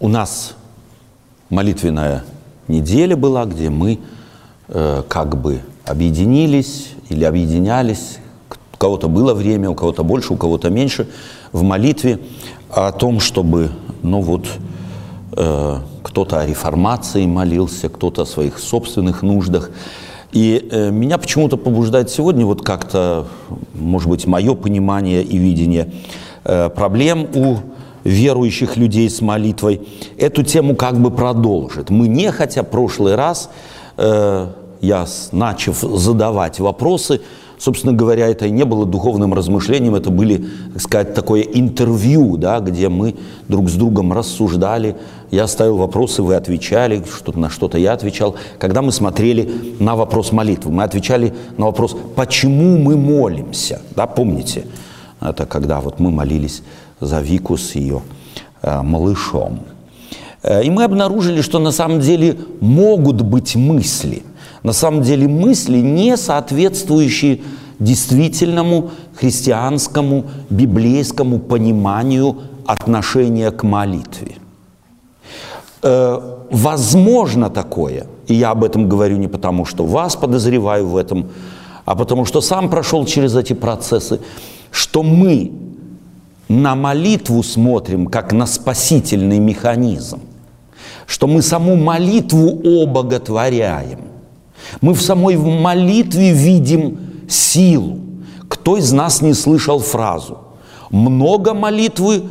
у нас молитвенная неделя была, где мы э, как бы объединились или объединялись. У кого-то было время, у кого-то больше, у кого-то меньше в молитве о том, чтобы, ну вот, э, кто-то о реформации молился, кто-то о своих собственных нуждах. И э, меня почему-то побуждает сегодня вот как-то, может быть, мое понимание и видение э, проблем у верующих людей с молитвой, эту тему как бы продолжит. Мы не, хотя прошлый раз э, я, начав задавать вопросы, собственно говоря, это и не было духовным размышлением, это были, так сказать, такое интервью, да, где мы друг с другом рассуждали. Я ставил вопросы, вы отвечали, что на что-то я отвечал. Когда мы смотрели на вопрос молитвы, мы отвечали на вопрос, почему мы молимся. Да, помните? Это когда вот мы молились за Вику с ее э, малышом. Э, и мы обнаружили, что на самом деле могут быть мысли – на самом деле мысли, не соответствующие действительному христианскому, библейскому пониманию отношения к молитве. Э, возможно такое, и я об этом говорю не потому, что вас подозреваю в этом, а потому что сам прошел через эти процессы, что мы на молитву смотрим как на спасительный механизм, что мы саму молитву обоготворяем, мы в самой молитве видим силу. Кто из нас не слышал фразу? Много молитвы,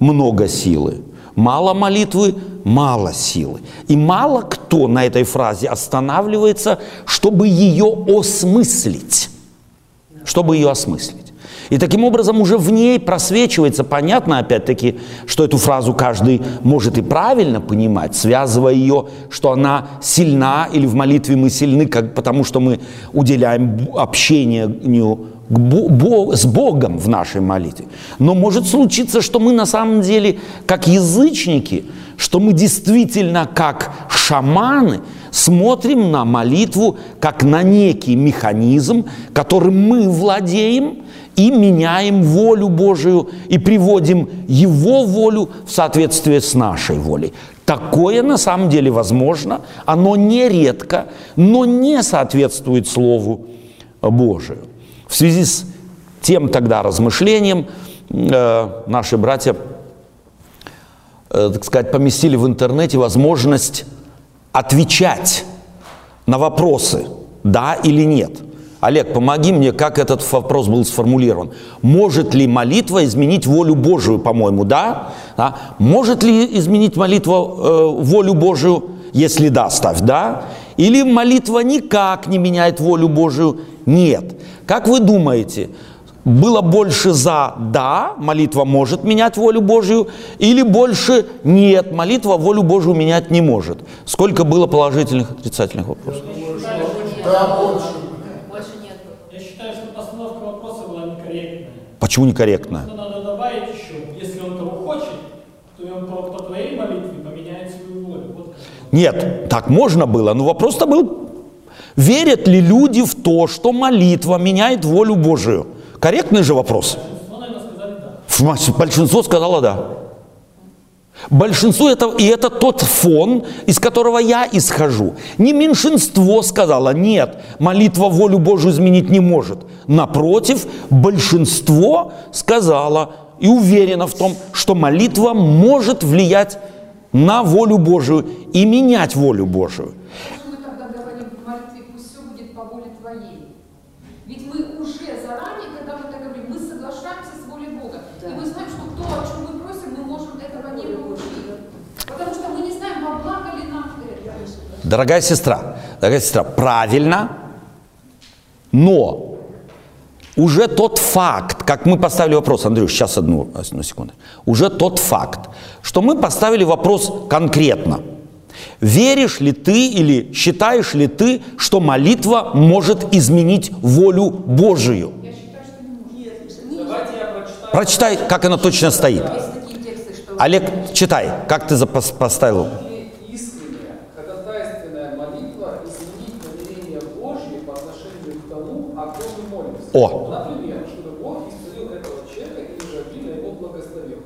много силы. Мало молитвы, мало силы. И мало кто на этой фразе останавливается, чтобы ее осмыслить. Чтобы ее осмыслить. И таким образом уже в ней просвечивается, понятно опять-таки, что эту фразу каждый может и правильно понимать, связывая ее, что она сильна, или в молитве мы сильны, как, потому что мы уделяем общению с Богом в нашей молитве. Но может случиться, что мы на самом деле, как язычники, что мы действительно, как шаманы, смотрим на молитву как на некий механизм, которым мы владеем – и меняем волю Божию и приводим Его волю в соответствие с нашей волей. Такое на самом деле возможно, оно нередко, но не соответствует Слову Божию. В связи с тем тогда размышлением э, наши братья, э, так сказать, поместили в интернете возможность отвечать на вопросы «да» или «нет». Олег, помоги мне, как этот вопрос был сформулирован. Может ли молитва изменить волю Божию, по-моему, да? да? Может ли изменить молитва э, волю Божию? Если да, ставь да. Или молитва никак не меняет волю Божию? Нет. Как вы думаете, было больше за «да», молитва может менять волю Божью, или больше «нет», молитва волю Божию менять не может? Сколько было положительных отрицательных вопросов? Да, больше. Почему некорректно? Что надо добавить еще, если он того хочет, то он по, по твоей молитве поменяет свою волю. Вот Нет, так можно было, но вопрос-то был, верят ли люди в то, что молитва меняет волю Божию? Корректный же вопрос. Большинство, наверное, сказали да. Большинство сказало да. Большинство это, и это тот фон, из которого я исхожу. Не меньшинство сказало, нет, молитва волю Божию изменить не может. Напротив, большинство сказало и уверено в том, что молитва может влиять на волю Божию и менять волю Божию. Дорогая сестра, дорогая сестра, правильно, но уже тот факт, как мы поставили вопрос, Андрюш, сейчас одну, одну секунду, уже тот факт, что мы поставили вопрос конкретно. Веришь ли ты или считаешь ли ты, что молитва может изменить волю Божию? Я считаю, что не может. Прочитай, как она точно стоит. Олег, читай, как ты поставил? О. Например, чтобы Бог исцелил этого человека или же обильно его благословил.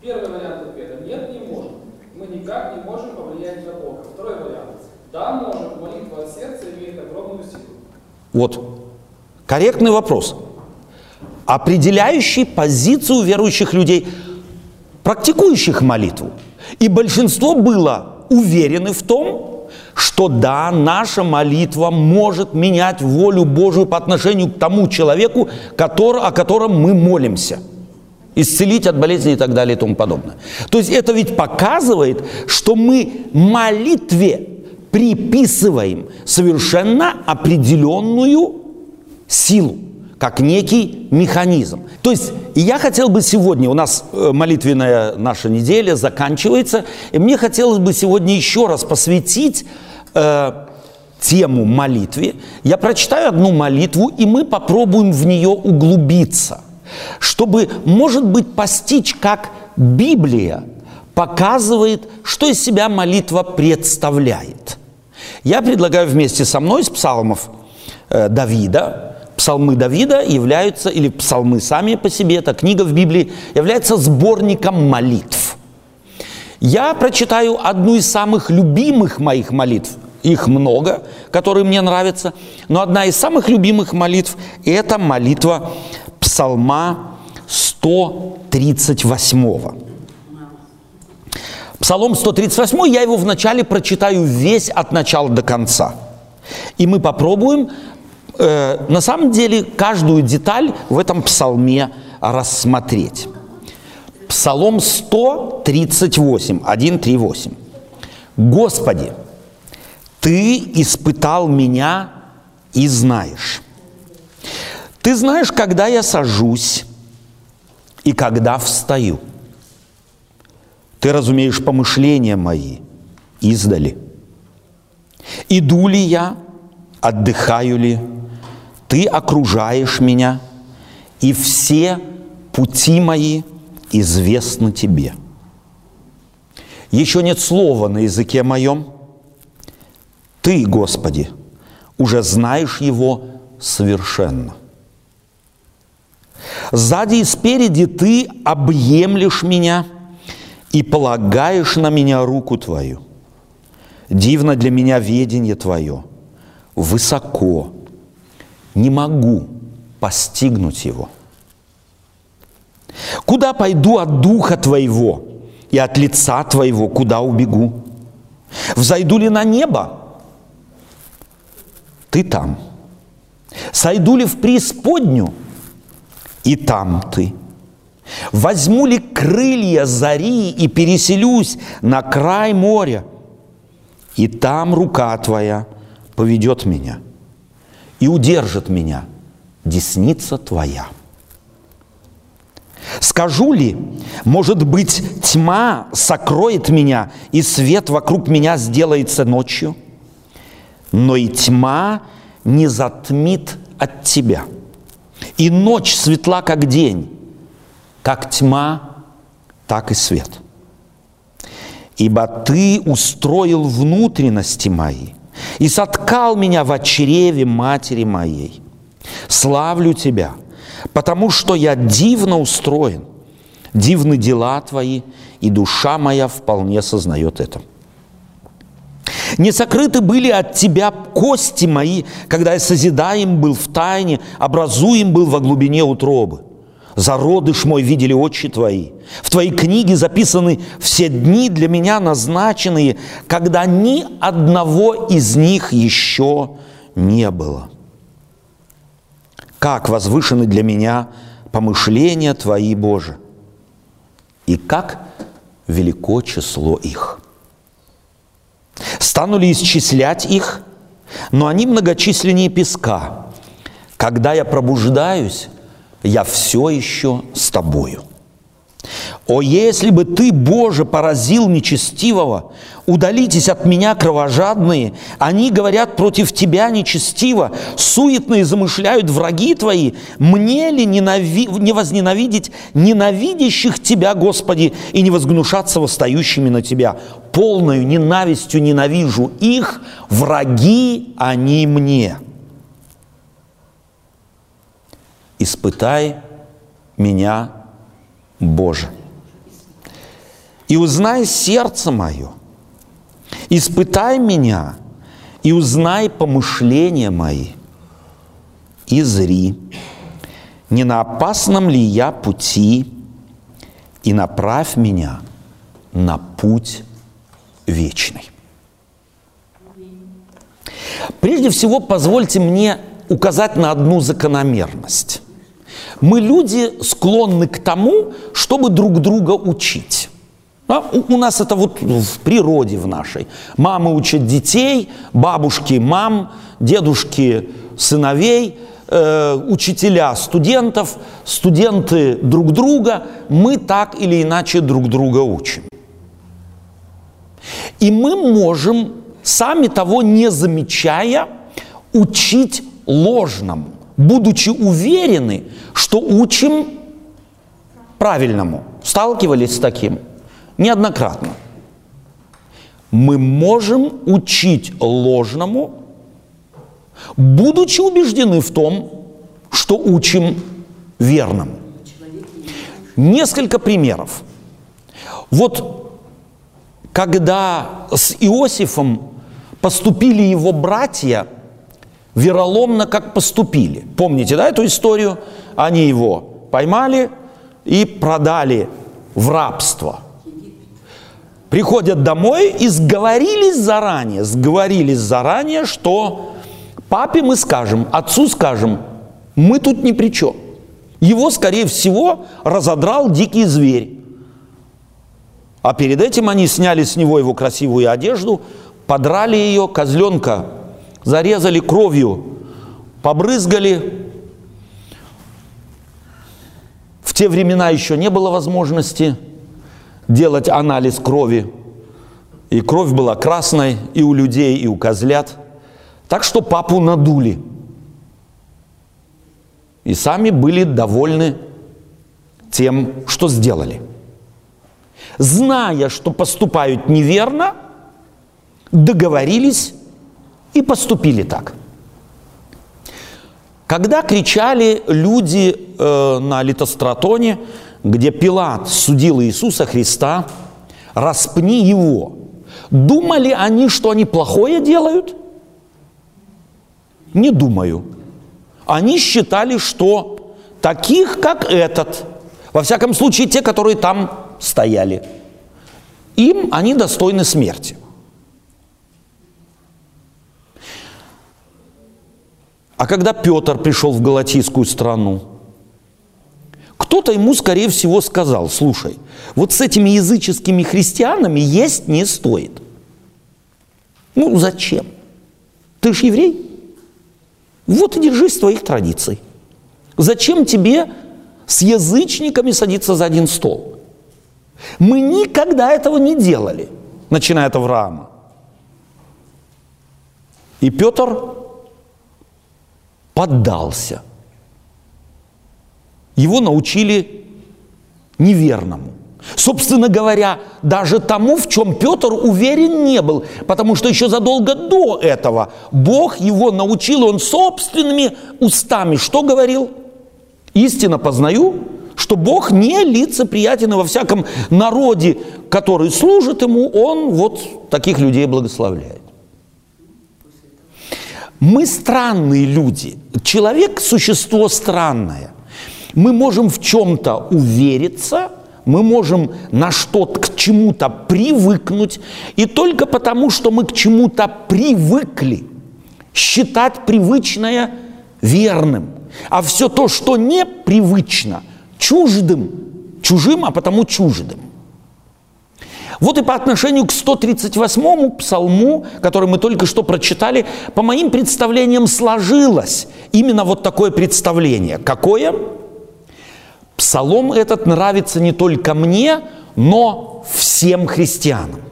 Первый вариант ответа – нет, не может. Мы мы никак не можем повлиять на Бога. Второй вариант. Да, можем, молитва от сердца имеет огромную силу. Вот. Корректный вопрос. Определяющий позицию верующих людей, практикующих молитву. И большинство было уверены в том, что да, наша молитва может менять волю Божию по отношению к тому человеку, который, о котором мы молимся. Исцелить от болезни и так далее и тому подобное. То есть это ведь показывает, что мы молитве приписываем совершенно определенную силу как некий механизм. То есть я хотел бы сегодня, у нас э, молитвенная наша неделя заканчивается, и мне хотелось бы сегодня еще раз посвятить э, тему молитве. Я прочитаю одну молитву, и мы попробуем в нее углубиться, чтобы, может быть, постичь, как Библия показывает, что из себя молитва представляет. Я предлагаю вместе со мной из псалмов э, Давида Псалмы Давида являются, или псалмы сами по себе, это книга в Библии, является сборником молитв. Я прочитаю одну из самых любимых моих молитв. Их много, которые мне нравятся. Но одна из самых любимых молитв – это молитва Псалма 138. Псалом 138, я его вначале прочитаю весь от начала до конца. И мы попробуем э, на самом деле каждую деталь в этом псалме рассмотреть. Псалом 138, 138. Господи, Ты испытал меня и знаешь. Ты знаешь, когда я сажусь и когда встаю. Ты разумеешь помышления мои издали. Иду ли я, отдыхаю ли, ты окружаешь меня, и все пути мои известны тебе. Еще нет слова на языке моем. Ты, Господи, уже знаешь его совершенно. Сзади и спереди ты объемлешь меня и полагаешь на меня руку твою. Дивно для меня ведение твое, высоко, не могу постигнуть его. Куда пойду от духа твоего и от лица твоего, куда убегу? Взойду ли на небо? Ты там. Сойду ли в преисподню? И там ты. Возьму ли крылья зари и переселюсь на край моря? И там рука твоя поведет меня – и удержит меня десница Твоя. Скажу ли, может быть, тьма сокроет меня, и свет вокруг меня сделается ночью? Но и тьма не затмит от Тебя. И ночь светла, как день, как тьма, так и свет. Ибо Ты устроил внутренности мои – и соткал меня в чреве матери моей. Славлю Тебя, потому что я дивно устроен, дивны дела Твои, и душа моя вполне сознает это. Не сокрыты были от Тебя кости мои, когда я созидаем был в тайне, образуем был во глубине утробы зародыш мой видели очи Твои. В Твоей книге записаны все дни для меня назначенные, когда ни одного из них еще не было. Как возвышены для меня помышления Твои, Боже, и как велико число их. Стану ли исчислять их? Но они многочисленнее песка. Когда я пробуждаюсь, я все еще с тобою. О, если бы ты, Боже, поразил нечестивого, удалитесь от меня, кровожадные, они говорят против тебя нечестиво, суетные замышляют враги твои, мне ли ненави... не возненавидеть ненавидящих тебя, Господи, и не возгнушаться восстающими на тебя? Полною ненавистью ненавижу их, враги они мне. испытай меня, Боже. и узнай сердце мое, испытай меня и узнай помышления мои, и зри, не на опасном ли я пути, и направь меня на путь вечный. Прежде всего, позвольте мне указать на одну закономерность. Мы, люди, склонны к тому, чтобы друг друга учить. А у, у нас это вот в природе в нашей. Мамы учат детей, бабушки мам, дедушки сыновей, э, учителя студентов, студенты друг друга. Мы так или иначе друг друга учим. И мы можем, сами того не замечая, учить ложному, будучи уверены, что учим правильному. Сталкивались с таким? Неоднократно. Мы можем учить ложному, будучи убеждены в том, что учим верному. Несколько примеров. Вот когда с Иосифом поступили его братья – вероломно, как поступили. Помните, да, эту историю? Они его поймали и продали в рабство. Приходят домой и сговорились заранее, сговорились заранее, что папе мы скажем, отцу скажем, мы тут ни при чем. Его, скорее всего, разодрал дикий зверь. А перед этим они сняли с него его красивую одежду, подрали ее, козленка зарезали кровью, побрызгали. В те времена еще не было возможности делать анализ крови. И кровь была красной и у людей, и у козлят. Так что папу надули. И сами были довольны тем, что сделали. Зная, что поступают неверно, договорились и поступили так. Когда кричали люди э, на литостратоне, где Пилат судил Иисуса Христа, распни его, думали они, что они плохое делают? Не думаю. Они считали, что таких, как этот, во всяком случае те, которые там стояли, им они достойны смерти – А когда Петр пришел в Галатийскую страну, кто-то ему, скорее всего, сказал, слушай, вот с этими языческими христианами есть не стоит. Ну, зачем? Ты же еврей. Вот и держись твоих традиций. Зачем тебе с язычниками садиться за один стол? Мы никогда этого не делали, начиная от Авраама. И Петр поддался. Его научили неверному. Собственно говоря, даже тому, в чем Петр уверен не был, потому что еще задолго до этого Бог его научил, он собственными устами что говорил? Истинно познаю, что Бог не лицеприятен, и во всяком народе, который служит ему, он вот таких людей благословляет. Мы странные люди. Человек – существо странное. Мы можем в чем-то увериться, мы можем на что-то, к чему-то привыкнуть, и только потому, что мы к чему-то привыкли, считать привычное верным. А все то, что непривычно, чуждым, чужим, а потому чуждым. Вот и по отношению к 138-му псалму, который мы только что прочитали, по моим представлениям сложилось именно вот такое представление. Какое? Псалом этот нравится не только мне, но всем христианам.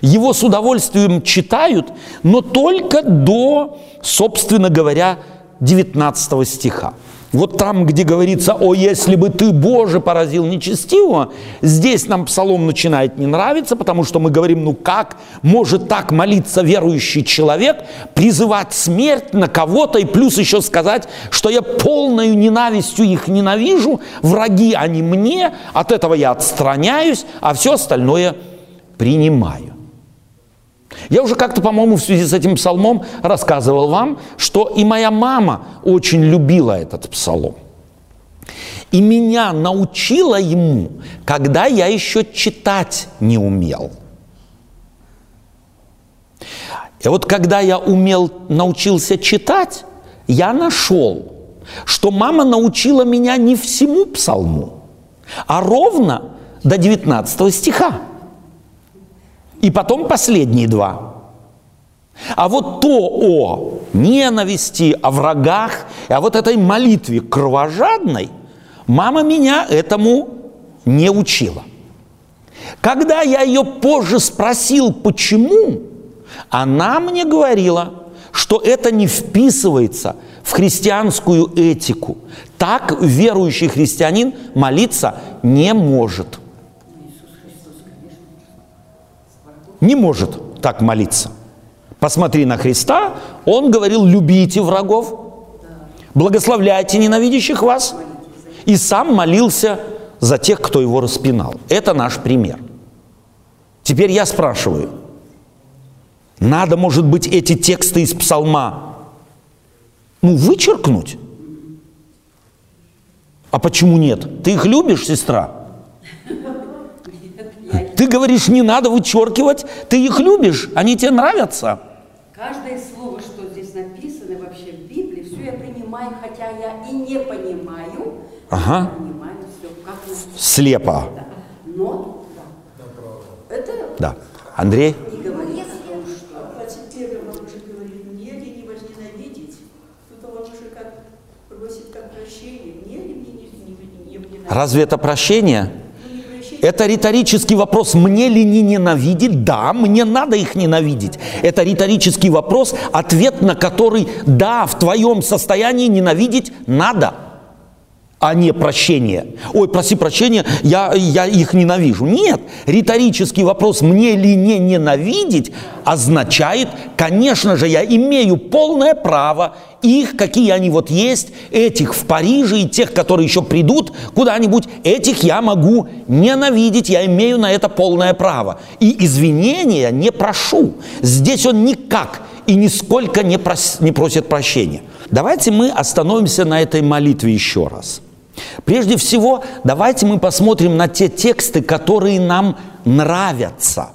Его с удовольствием читают, но только до, собственно говоря, 19 стиха. Вот там, где говорится, о, если бы ты, Боже, поразил нечестивого, здесь нам псалом начинает не нравиться, потому что мы говорим, ну как может так молиться верующий человек, призывать смерть на кого-то и плюс еще сказать, что я полною ненавистью их ненавижу, враги они мне, от этого я отстраняюсь, а все остальное принимаю. Я уже как-то, по-моему, в связи с этим псалмом рассказывал вам, что и моя мама очень любила этот псалом. И меня научила ему, когда я еще читать не умел. И вот когда я умел, научился читать, я нашел, что мама научила меня не всему псалму, а ровно до 19 стиха. И потом последние два. А вот то о ненависти, о врагах, а вот этой молитве кровожадной, мама меня этому не учила. Когда я ее позже спросил, почему, она мне говорила, что это не вписывается в христианскую этику. Так верующий христианин молиться не может. Не может так молиться. Посмотри на Христа, Он говорил, любите врагов, благословляйте ненавидящих вас, и сам молился за тех, кто его распинал. Это наш пример. Теперь я спрашиваю, надо, может быть, эти тексты из псалма, ну, вычеркнуть? А почему нет? Ты их любишь, сестра? Ты говоришь, не надо вычеркивать, ты их любишь, они тебе нравятся. Каждое слово, что здесь написано вообще в Библии, все я принимаю, хотя я и не понимаю. Ага. Я понимаю все, как написано. Слепо. Да. Но, да. Это Да. Андрей? не говорит о том, что... 21 он уже говорит, мне ли не возненавидеть? Тут он уже как просит как прощение, мне ли мне не, не, не, не ненавидеть? Разве это прощение? Это риторический вопрос. Мне ли не ненавидеть? Да, мне надо их ненавидеть. Это риторический вопрос, ответ на который да, в твоем состоянии ненавидеть надо, а не прощение. Ой, проси прощения, я, я их ненавижу. Нет, риторический вопрос, мне ли не ненавидеть, означает, конечно же, я имею полное право их, какие они вот есть, этих в Париже и тех, которые еще придут куда-нибудь, этих я могу ненавидеть, я имею на это полное право. И извинения не прошу. Здесь он никак и нисколько не, прос- не просит прощения. Давайте мы остановимся на этой молитве еще раз. Прежде всего, давайте мы посмотрим на те тексты, которые нам нравятся.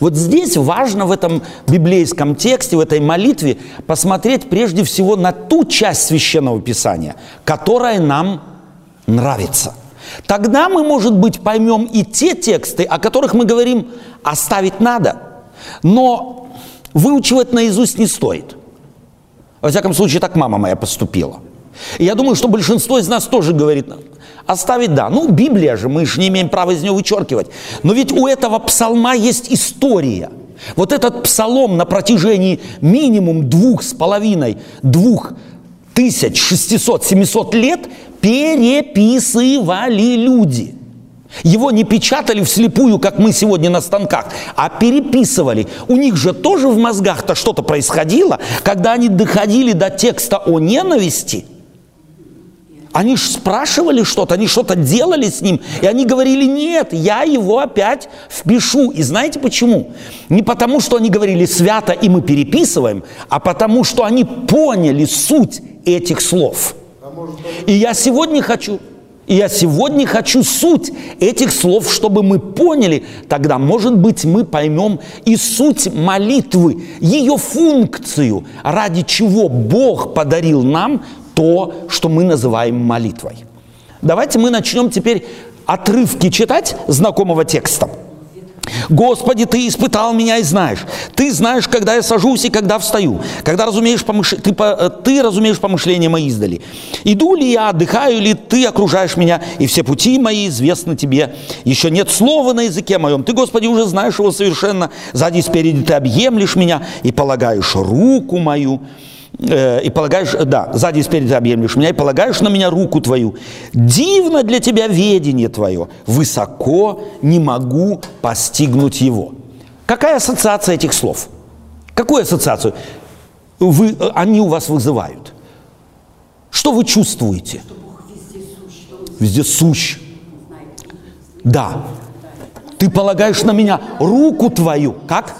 Вот здесь важно в этом библейском тексте, в этой молитве посмотреть прежде всего на ту часть священного писания, которая нам нравится. Тогда мы, может быть, поймем и те тексты, о которых мы говорим, оставить надо, но выучивать наизусть не стоит. Во всяком случае, так мама моя поступила. И я думаю, что большинство из нас тоже говорит, оставить да. Ну, Библия же, мы же не имеем права из нее вычеркивать. Но ведь у этого псалма есть история. Вот этот псалом на протяжении минимум двух с половиной, двух тысяч шестисот, семисот лет переписывали люди. Его не печатали вслепую, как мы сегодня на станках, а переписывали. У них же тоже в мозгах-то что-то происходило, когда они доходили до текста о ненависти. Они же спрашивали что-то, они что-то делали с ним, и они говорили, нет, я его опять впишу. И знаете почему? Не потому, что они говорили свято, и мы переписываем, а потому, что они поняли суть этих слов. И я сегодня хочу, и я сегодня хочу суть этих слов, чтобы мы поняли, тогда, может быть, мы поймем и суть молитвы, ее функцию, ради чего Бог подарил нам то, что мы называем молитвой. Давайте мы начнем теперь отрывки читать знакомого текста. Господи, Ты испытал меня и знаешь. Ты знаешь, когда я сажусь и когда встаю. Когда разумеешь помыш... ты, по- э, ты разумеешь помышления мои издали. Иду ли я, отдыхаю ли, Ты окружаешь меня, и все пути мои известны Тебе. Еще нет слова на языке моем. Ты, Господи, уже знаешь его совершенно. Сзади и спереди Ты объемлешь меня и полагаешь руку мою. Э, и полагаешь, да, сзади и спереди объемлешь меня, и полагаешь на меня руку твою. Дивно для тебя ведение твое, высоко не могу постигнуть его. Какая ассоциация этих слов? Какую ассоциацию вы, э, они у вас вызывают? Что вы чувствуете? Везде сущ. Да. Ты полагаешь на меня руку твою. Как?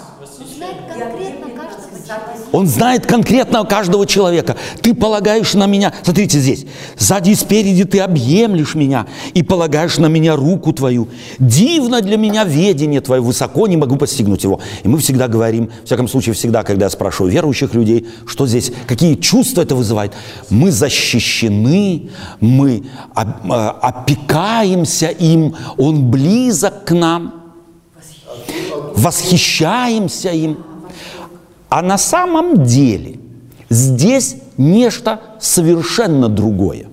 Он знает конкретно каждого человека. Ты полагаешь на меня, смотрите здесь, сзади и спереди ты объемлешь меня и полагаешь на меня руку твою. Дивно для меня ведение твое, высоко не могу постигнуть его. И мы всегда говорим, в всяком случае всегда, когда я спрашиваю верующих людей, что здесь, какие чувства это вызывает. Мы защищены, мы э, опекаемся им, он близок к нам, восхищаемся им. А на самом деле здесь нечто совершенно другое.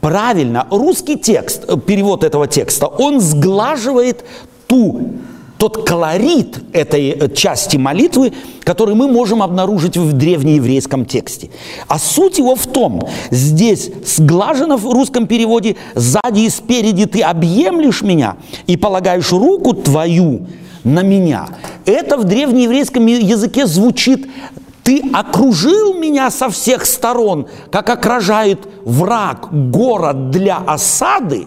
Правильно, русский текст, э, перевод этого текста, он сглаживает ту, тот колорит этой э, части молитвы, который мы можем обнаружить в древнееврейском тексте. А суть его в том, здесь сглажено в русском переводе «сзади и спереди ты объемлешь меня и полагаешь руку твою на меня». Это в древнееврейском языке звучит ты окружил меня со всех сторон, как окружает враг город для осады.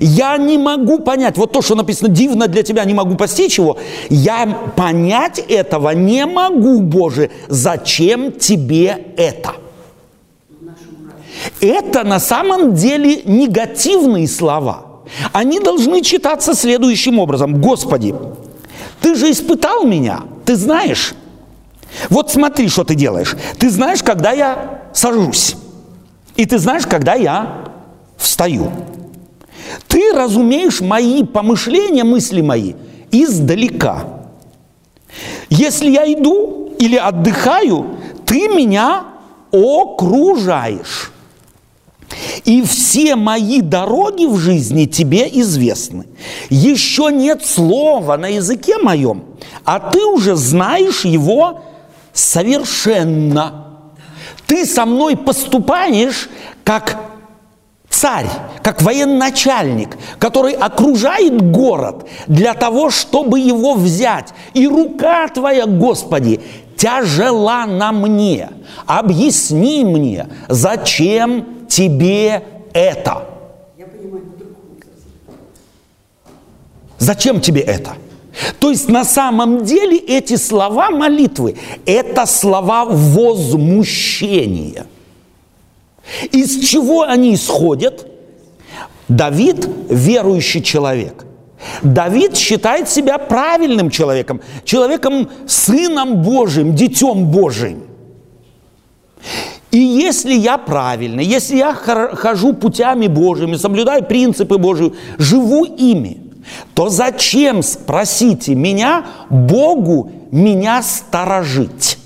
Я не могу понять, вот то, что написано дивно для тебя, не могу постичь его. Я понять этого не могу, Боже. Зачем тебе это? Это на самом деле негативные слова. Они должны читаться следующим образом. Господи, ты же испытал меня, ты знаешь. Вот смотри, что ты делаешь. Ты знаешь, когда я сажусь. И ты знаешь, когда я встаю. Ты разумеешь мои помышления, мысли мои издалека. Если я иду или отдыхаю, ты меня окружаешь. И все мои дороги в жизни тебе известны. Еще нет слова на языке моем, а ты уже знаешь его совершенно. Ты со мной поступаешь как царь, как военачальник, который окружает город для того, чтобы его взять. И рука твоя, Господи, тяжела на мне. Объясни мне, зачем тебе это? Зачем тебе это? То есть на самом деле эти слова молитвы – это слова возмущения. Из чего они исходят? Давид – верующий человек. Давид считает себя правильным человеком, человеком, сыном Божьим, детем Божьим. И если я правильный, если я хожу путями Божьими, соблюдаю принципы Божьи, живу ими, то зачем, спросите меня, Богу меня сторожить?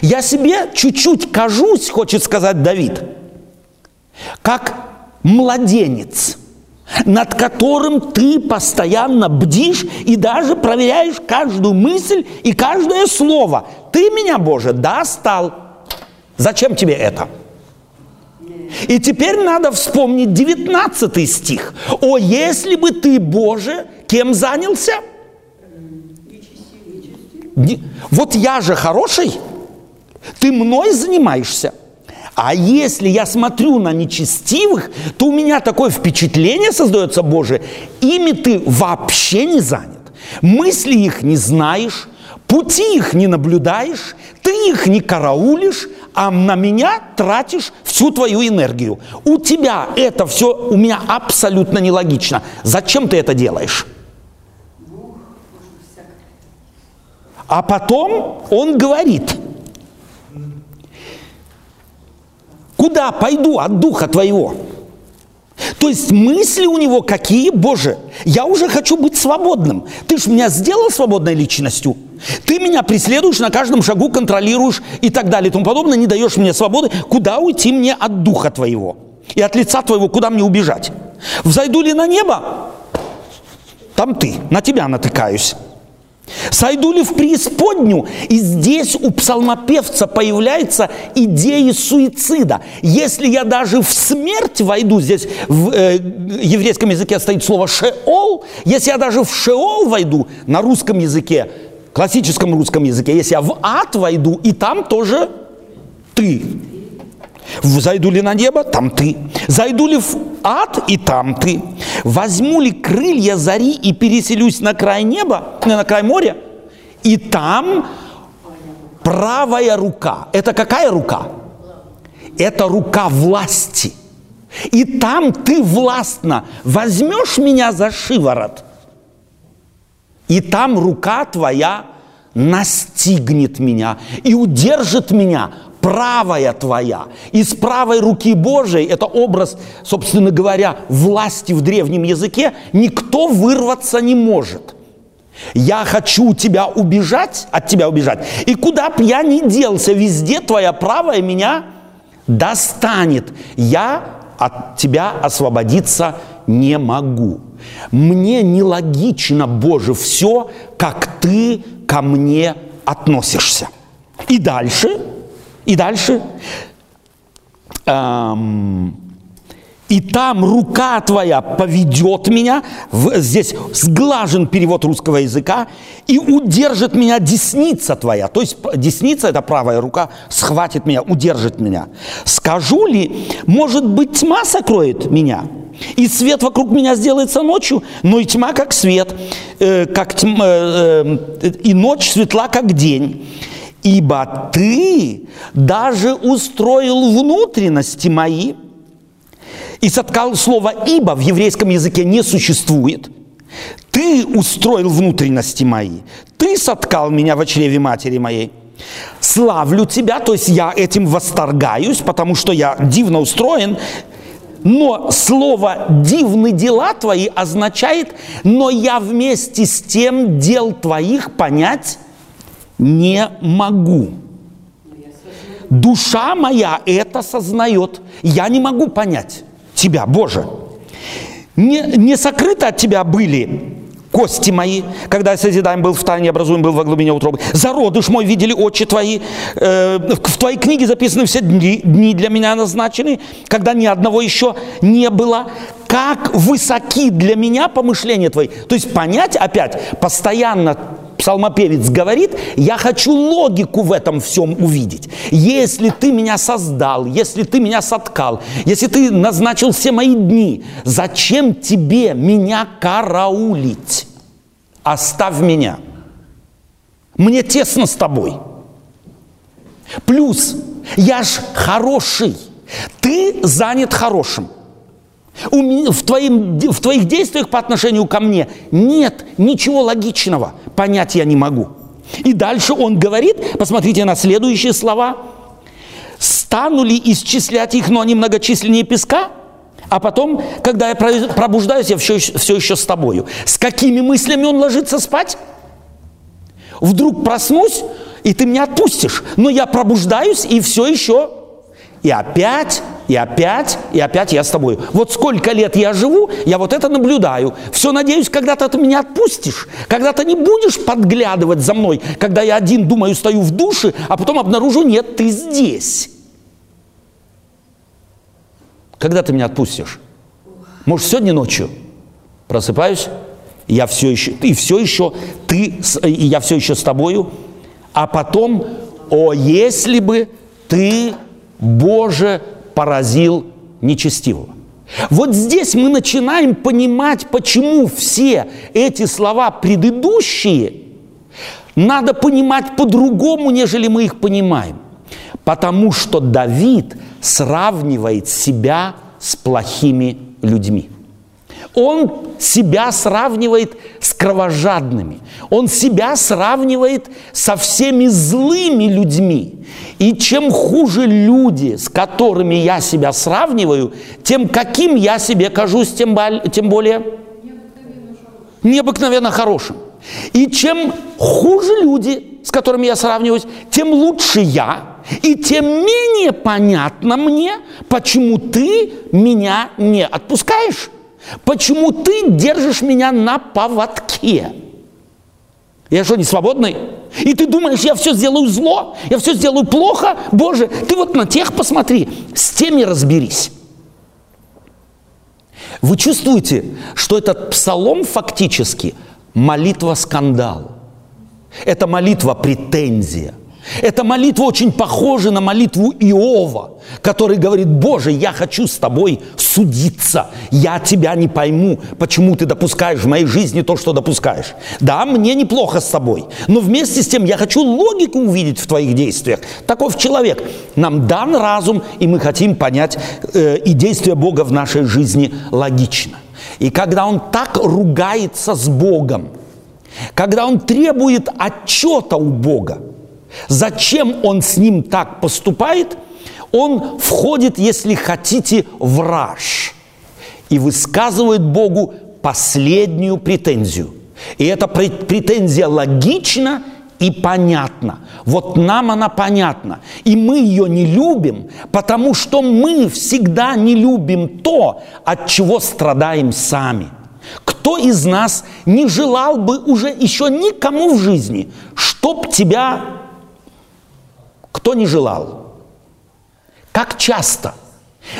Я себе чуть-чуть кажусь, хочет сказать Давид, как младенец, над которым ты постоянно бдишь и даже проверяешь каждую мысль и каждое слово. Ты меня, Боже, достал. Зачем тебе это? И теперь надо вспомнить 19 стих. О, если бы ты, Боже, кем занялся? Вот я же хороший, ты мной занимаешься. А если я смотрю на нечестивых, то у меня такое впечатление создается, Боже, ими ты вообще не занят. Мысли их не знаешь, пути их не наблюдаешь, ты их не караулишь, а на меня тратишь всю твою энергию. У тебя это все у меня абсолютно нелогично. Зачем ты это делаешь? А потом он говорит, куда пойду от духа твоего? То есть мысли у него какие, Боже, я уже хочу быть свободным. Ты ж меня сделал свободной личностью. Ты меня преследуешь на каждом шагу, контролируешь и так далее и тому подобное, не даешь мне свободы. Куда уйти мне от духа твоего? И от лица твоего, куда мне убежать? Взойду ли на небо? Там ты, на тебя натыкаюсь. Сойду ли в преисподнюю? И здесь у псалмопевца появляется идея суицида. Если я даже в смерть войду, здесь в э, еврейском языке стоит слово «шеол», если я даже в «шеол» войду на русском языке, классическом русском языке, если я в ад войду, и там тоже ты. Зайду ли на небо, там ты. Зайду ли в ад, и там ты. Возьму ли крылья зари и переселюсь на край неба, на край моря, и там правая рука. Это какая рука? Это рука власти. И там ты властно возьмешь меня за шиворот, и там рука твоя настигнет меня и удержит меня правая твоя. Из правой руки Божией, это образ, собственно говоря, власти в древнем языке, никто вырваться не может. Я хочу тебя убежать, от тебя убежать. И куда б я ни делся, везде твоя правая меня достанет. Я от тебя освободиться не могу. Мне нелогично, Боже, все, как ты ко мне относишься. И дальше и дальше. И там рука твоя поведет меня, здесь сглажен перевод русского языка, и удержит меня десница твоя. То есть десница, это правая рука, схватит меня, удержит меня. Скажу ли, может быть, тьма сокроет меня? И свет вокруг меня сделается ночью, но и тьма как свет, э, как тьма, э, э, и ночь светла как день. Ибо ты даже устроил внутренности мои, и соткал слово «ибо» в еврейском языке не существует. Ты устроил внутренности мои, ты соткал меня в чреве матери моей. Славлю тебя, то есть я этим восторгаюсь, потому что я дивно устроен, но слово «дивны дела твои» означает «но я вместе с тем дел твоих понять не могу. Душа моя это сознает. Я не могу понять тебя, Боже. Не, не сокрыты от тебя были кости мои, когда я созидаем был в тайне, образуем был во глубине утробы. Зародыш мой видели очи твои. Э, в твоей книге записаны все дни, дни для меня назначены, когда ни одного еще не было. Как высоки для меня помышления твои. То есть понять опять, постоянно псалмопевец говорит, я хочу логику в этом всем увидеть. Если ты меня создал, если ты меня соткал, если ты назначил все мои дни, зачем тебе меня караулить? Оставь меня. Мне тесно с тобой. Плюс, я ж хороший. Ты занят хорошим в, твоим, в твоих действиях по отношению ко мне нет ничего логичного. Понять я не могу. И дальше он говорит, посмотрите на следующие слова. «Стану ли исчислять их, но они многочисленнее песка?» А потом, когда я пробуждаюсь, я все, все еще с тобою. С какими мыслями он ложится спать? Вдруг проснусь, и ты меня отпустишь. Но я пробуждаюсь, и все еще и опять, и опять, и опять я с тобой. Вот сколько лет я живу, я вот это наблюдаю. Все надеюсь, когда-то ты меня отпустишь, когда ты не будешь подглядывать за мной, когда я один, думаю, стою в душе, а потом обнаружу, нет, ты здесь. Когда ты меня отпустишь? Может, сегодня ночью? Просыпаюсь, я все еще, и все еще, ты, и я все еще с тобою, а потом, о, если бы ты Боже поразил нечестивого. Вот здесь мы начинаем понимать, почему все эти слова предыдущие надо понимать по-другому, нежели мы их понимаем. Потому что Давид сравнивает себя с плохими людьми. Он себя сравнивает с кровожадными. Он себя сравнивает со всеми злыми людьми. И чем хуже люди, с которыми я себя сравниваю, тем каким я себе кажусь, тем, тем более необыкновенно хорошим. И чем хуже люди, с которыми я сравниваюсь, тем лучше я, и тем менее понятно мне, почему ты меня не отпускаешь. Почему ты держишь меня на поводке? Я что, не свободный? И ты думаешь, я все сделаю зло, я все сделаю плохо? Боже, ты вот на тех посмотри, с теми разберись. Вы чувствуете, что этот псалом фактически молитва-скандал. Это молитва-претензия – эта молитва очень похожа на молитву Иова, который говорит, Боже, я хочу с тобой судиться, я тебя не пойму, почему ты допускаешь в моей жизни то, что допускаешь. Да, мне неплохо с тобой, но вместе с тем я хочу логику увидеть в твоих действиях. Таков человек. Нам дан разум, и мы хотим понять э, и действия Бога в нашей жизни логично. И когда он так ругается с Богом, когда он требует отчета у Бога, Зачем он с ним так поступает? Он входит, если хотите, в раж и высказывает Богу последнюю претензию. И эта претензия логична и понятна. Вот нам она понятна. И мы ее не любим, потому что мы всегда не любим то, от чего страдаем сами. Кто из нас не желал бы уже еще никому в жизни, чтоб тебя кто не желал? Как часто?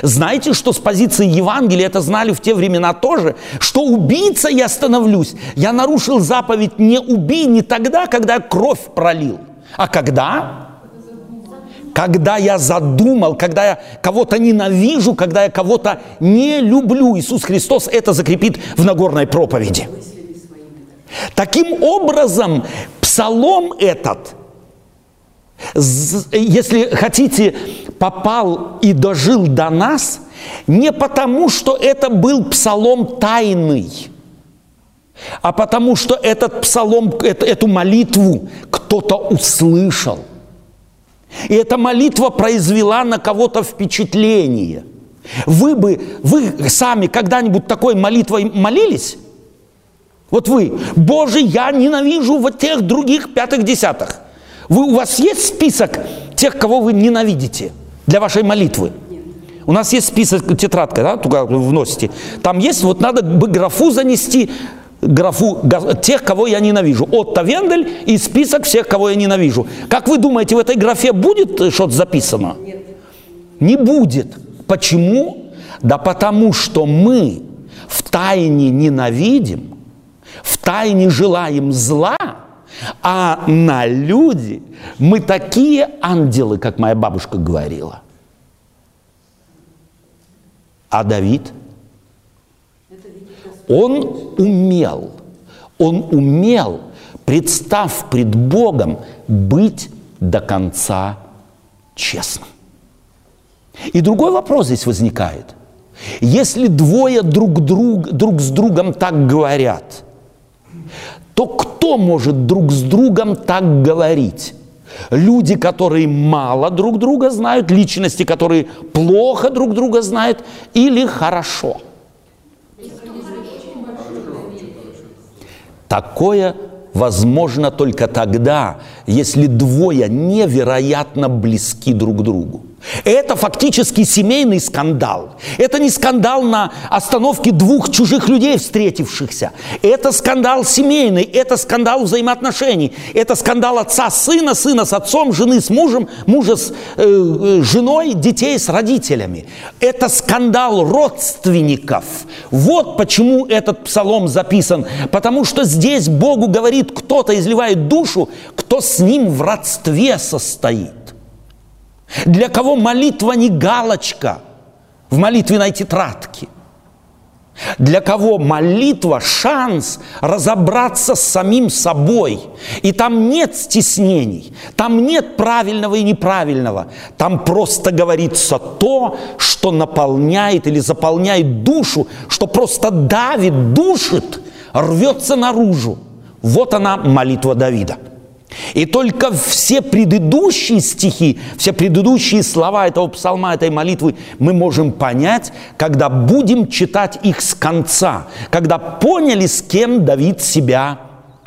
Знаете, что с позиции Евангелия, это знали в те времена тоже, что убийца я становлюсь. Я нарушил заповедь «не убей» не тогда, когда я кровь пролил, а когда? Когда я задумал, когда я кого-то ненавижу, когда я кого-то не люблю. Иисус Христос это закрепит в Нагорной проповеди. Таким образом, псалом этот – если хотите, попал и дожил до нас не потому, что это был псалом тайный, а потому что этот псалом, эту молитву кто-то услышал. И эта молитва произвела на кого-то впечатление. Вы бы, вы сами когда-нибудь такой молитвой молились? Вот вы, Боже, я ненавижу вот тех других пятых десятых. Вы, у вас есть список тех, кого вы ненавидите для вашей молитвы? У нас есть список, тетрадка, да, туда вы вносите. Там есть, вот надо бы графу занести, графу тех, кого я ненавижу. Отто Вендель и список всех, кого я ненавижу. Как вы думаете, в этой графе будет что-то записано? Нет. Не будет. Почему? Да потому что мы в тайне ненавидим, в тайне желаем зла – а на люди мы такие ангелы, как моя бабушка говорила. А Давид, он умел, он умел, представ пред Богом, быть до конца честным. И другой вопрос здесь возникает. Если двое друг, друг, друг с другом так говорят, то кто может друг с другом так говорить? Люди, которые мало друг друга знают, личности, которые плохо друг друга знают или хорошо. Такое возможно только тогда, если двое невероятно близки друг другу. Это фактически семейный скандал. Это не скандал на остановке двух чужих людей, встретившихся. Это скандал семейный, это скандал взаимоотношений. Это скандал отца сына, сына с отцом, жены с мужем, мужа с э, э женой, детей с родителями. Это скандал родственников. Вот почему этот псалом записан. Потому что здесь Богу говорит, кто-то изливает душу, кто с ним в родстве состоит. Для кого молитва не галочка в молитвенной тетрадке. Для кого молитва – шанс разобраться с самим собой. И там нет стеснений, там нет правильного и неправильного. Там просто говорится то, что наполняет или заполняет душу, что просто давит, душит, рвется наружу. Вот она молитва Давида – и только все предыдущие стихи, все предыдущие слова этого псалма, этой молитвы мы можем понять, когда будем читать их с конца, когда поняли, с кем Давид себя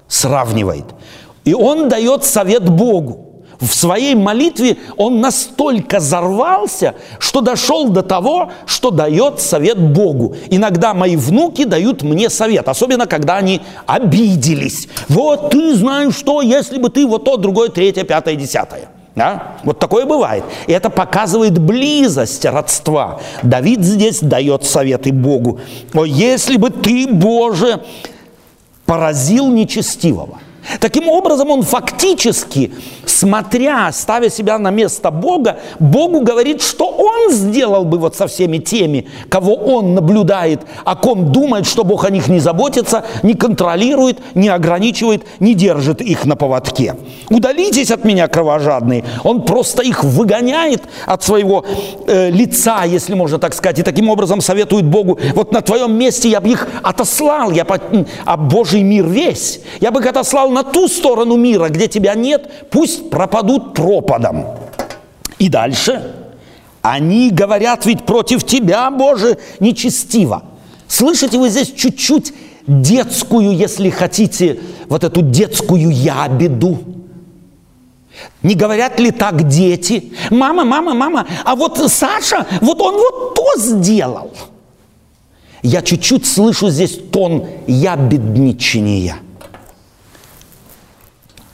сравнивает. И он дает совет Богу. В своей молитве он настолько зарвался, что дошел до того, что дает совет Богу. Иногда мои внуки дают мне совет, особенно когда они обиделись. Вот ты знаешь что, если бы ты вот то, другое, третье, пятое, десятое. Да? Вот такое бывает. И это показывает близость родства. Давид здесь дает советы Богу. О, если бы ты, Боже, поразил нечестивого. Таким образом, он фактически, смотря, ставя себя на место Бога, Богу говорит, что он сделал бы вот со всеми теми, кого он наблюдает, о ком думает, что Бог о них не заботится, не контролирует, не ограничивает, не держит их на поводке. Удалитесь от меня, кровожадные. Он просто их выгоняет от своего э, лица, если можно так сказать, и таким образом советует Богу, вот на твоем месте я бы их отослал, я по, а Божий мир весь, я бы их отослал на ту сторону мира, где тебя нет, пусть пропадут пропадом. И дальше. Они говорят ведь против тебя, Боже, нечестиво. Слышите вы здесь чуть-чуть детскую, если хотите, вот эту детскую ябеду. Не говорят ли так дети? Мама, мама, мама, а вот Саша, вот он вот то сделал. Я чуть-чуть слышу здесь тон ябедничания –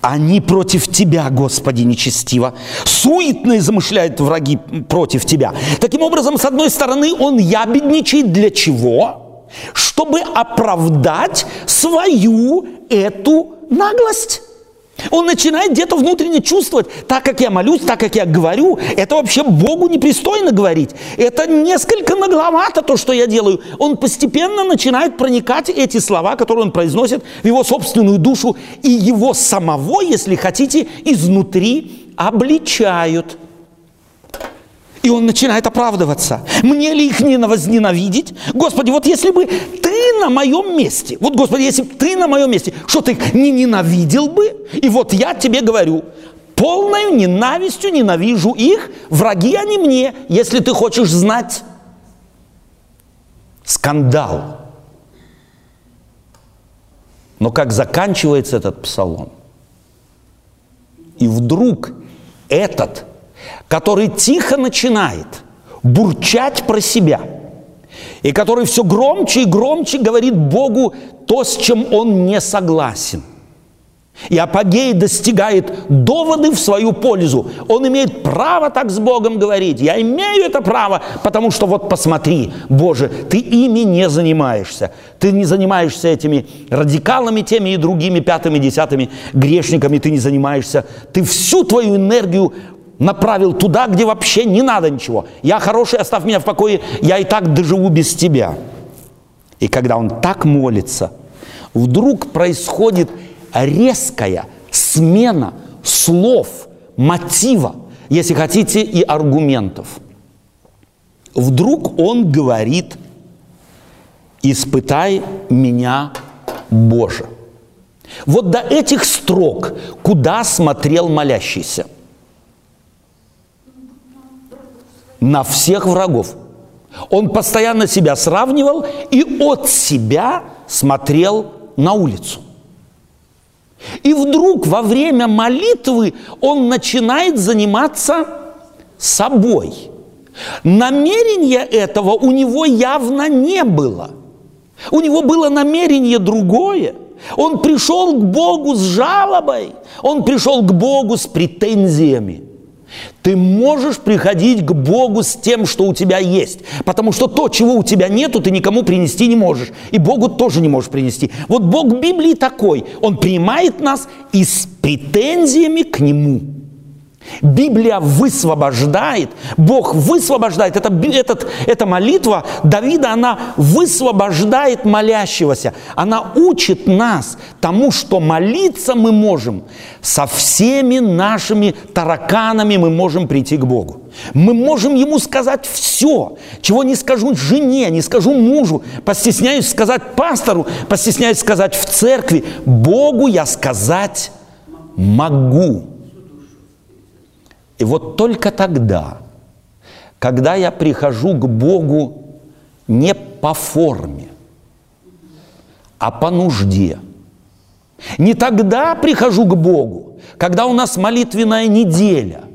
они против тебя, Господи, нечестиво. Суетные замышляют враги против тебя. Таким образом, с одной стороны, он ябедничает для чего? Чтобы оправдать свою эту наглость. Он начинает где-то внутренне чувствовать, так как я молюсь, так как я говорю, это вообще Богу непристойно говорить. Это несколько нагловато то, что я делаю. Он постепенно начинает проникать эти слова, которые он произносит в его собственную душу, и его самого, если хотите, изнутри обличают. И он начинает оправдываться. Мне ли их не возненавидеть? Господи, вот если бы ты на моем месте, вот, Господи, если бы ты на моем месте, что ты их не ненавидел бы? И вот я тебе говорю, полной ненавистью ненавижу их, враги они мне, если ты хочешь знать. Скандал. Но как заканчивается этот псалом? И вдруг этот который тихо начинает бурчать про себя, и который все громче и громче говорит Богу то, с чем он не согласен. И апогей достигает доводы в свою пользу. Он имеет право так с Богом говорить. Я имею это право, потому что вот посмотри, Боже, ты ими не занимаешься. Ты не занимаешься этими радикалами, теми и другими, пятыми, десятыми грешниками. Ты не занимаешься. Ты всю твою энергию направил туда, где вообще не надо ничего. Я хороший, оставь меня в покое, я и так доживу без тебя. И когда он так молится, вдруг происходит резкая смена слов, мотива, если хотите, и аргументов. Вдруг он говорит, испытай меня, Боже. Вот до этих строк, куда смотрел молящийся – на всех врагов. Он постоянно себя сравнивал и от себя смотрел на улицу. И вдруг во время молитвы он начинает заниматься собой. Намерения этого у него явно не было. У него было намерение другое. Он пришел к Богу с жалобой, он пришел к Богу с претензиями. Ты можешь приходить к Богу с тем, что у тебя есть. Потому что то, чего у тебя нету, ты никому принести не можешь. И Богу тоже не можешь принести. Вот Бог Библии такой. Он принимает нас и с претензиями к Нему. Библия высвобождает, Бог высвобождает. Это, этот, эта молитва Давида, она высвобождает молящегося. Она учит нас тому, что молиться мы можем. Со всеми нашими тараканами мы можем прийти к Богу. Мы можем Ему сказать все, чего не скажу жене, не скажу мужу, постесняюсь сказать пастору, постесняюсь сказать в церкви. Богу я сказать могу. И вот только тогда, когда я прихожу к Богу не по форме, а по нужде, Не тогда прихожу к Богу, когда у нас молитвенная неделя,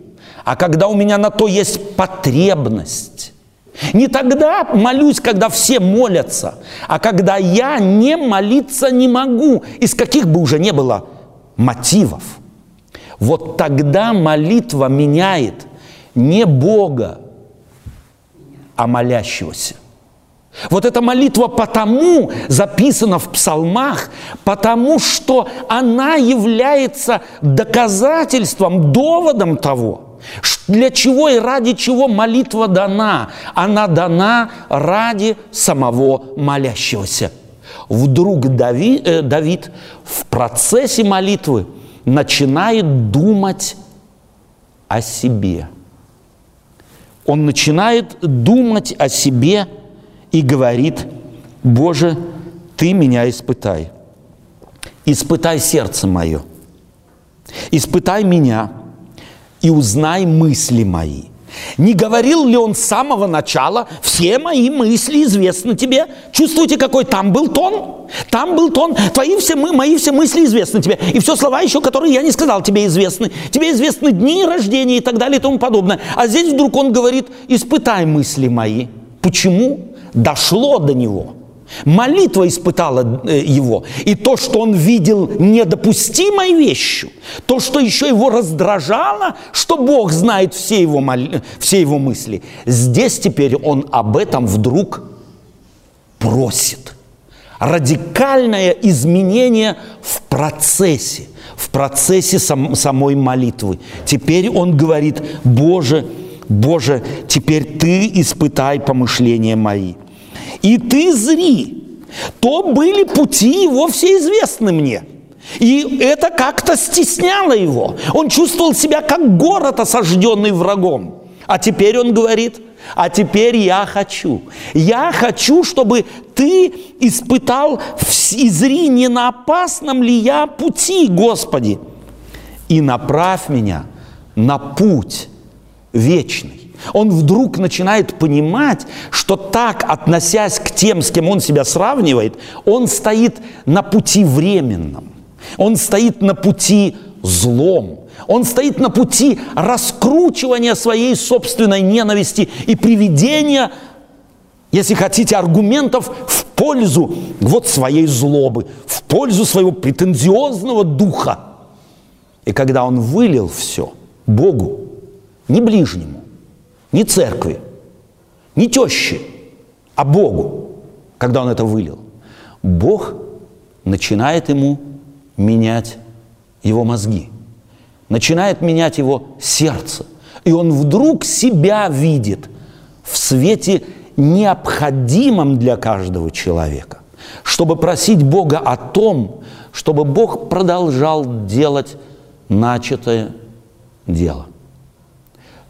а когда у меня на то есть потребность. Не тогда молюсь, когда все молятся, а когда я не молиться не могу, из каких бы уже не было мотивов. Вот тогда молитва меняет не Бога, а молящегося. Вот эта молитва потому записана в псалмах, потому что она является доказательством, доводом того, для чего и ради чего молитва дана. Она дана ради самого молящегося. Вдруг Давид, э, Давид в процессе молитвы начинает думать о себе. Он начинает думать о себе и говорит, Боже, Ты меня испытай. Испытай сердце мое. Испытай меня и узнай мысли мои. Не говорил ли он с самого начала, все мои мысли известны тебе? Чувствуете, какой там был тон? Там был тон, твои все, мы, мои все мысли известны тебе. И все слова еще, которые я не сказал, тебе известны. Тебе известны дни рождения и так далее и тому подобное. А здесь вдруг он говорит, испытай мысли мои. Почему? Дошло до него – Молитва испытала э, его. И то, что он видел недопустимой вещью, то, что еще его раздражало, что Бог знает все его, все его мысли, здесь теперь он об этом вдруг просит. Радикальное изменение в процессе, в процессе сам, самой молитвы. Теперь он говорит, Боже, Боже, теперь Ты испытай помышления мои – и ты зри, то были пути его все известны мне. И это как-то стесняло его. Он чувствовал себя как город, осажденный врагом. А теперь он говорит, а теперь я хочу. Я хочу, чтобы ты испытал и зри, не на опасном ли я пути, Господи, и направь меня на путь вечный. Он вдруг начинает понимать, что так, относясь к тем, с кем он себя сравнивает, он стоит на пути временном. Он стоит на пути злом. Он стоит на пути раскручивания своей собственной ненависти и приведения, если хотите, аргументов в пользу вот своей злобы, в пользу своего претензиозного духа. И когда он вылил все Богу, не ближнему, не церкви, не тещи, а Богу, когда он это вылил. Бог начинает ему менять его мозги, начинает менять его сердце. И он вдруг себя видит в свете необходимом для каждого человека, чтобы просить Бога о том, чтобы Бог продолжал делать начатое дело –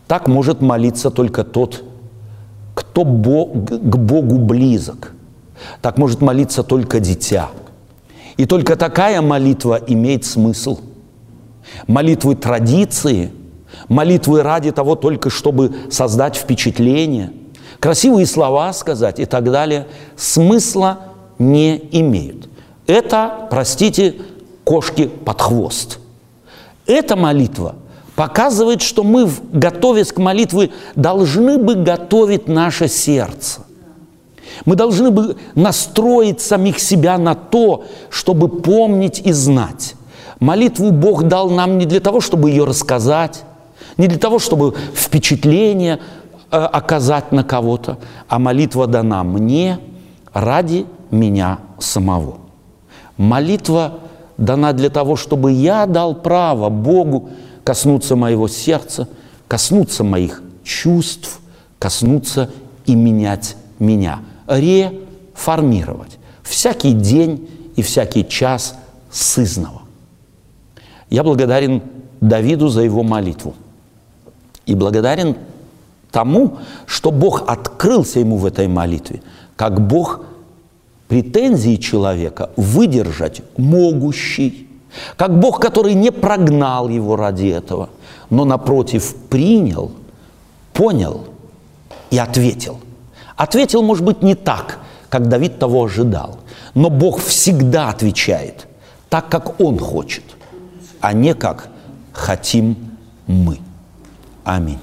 так может молиться только тот, кто Бог, к Богу близок. Так может молиться только дитя. И только такая молитва имеет смысл. Молитвы традиции, молитвы ради того только, чтобы создать впечатление, красивые слова сказать и так далее, смысла не имеют. Это, простите, кошки под хвост. Эта молитва – показывает, что мы, готовясь к молитве, должны бы готовить наше сердце. Мы должны бы настроить самих себя на то, чтобы помнить и знать. Молитву Бог дал нам не для того, чтобы ее рассказать, не для того, чтобы впечатление э, оказать на кого-то, а молитва дана мне ради меня самого. Молитва дана для того, чтобы я дал право Богу коснуться моего сердца, коснуться моих чувств, коснуться и менять меня, реформировать. Всякий день и всякий час сызного. Я благодарен Давиду за его молитву. И благодарен тому, что Бог открылся ему в этой молитве, как Бог претензии человека выдержать могущий, как Бог, который не прогнал его ради этого, но напротив принял, понял и ответил. Ответил, может быть, не так, как Давид того ожидал, но Бог всегда отвечает так, как Он хочет, а не как хотим мы. Аминь.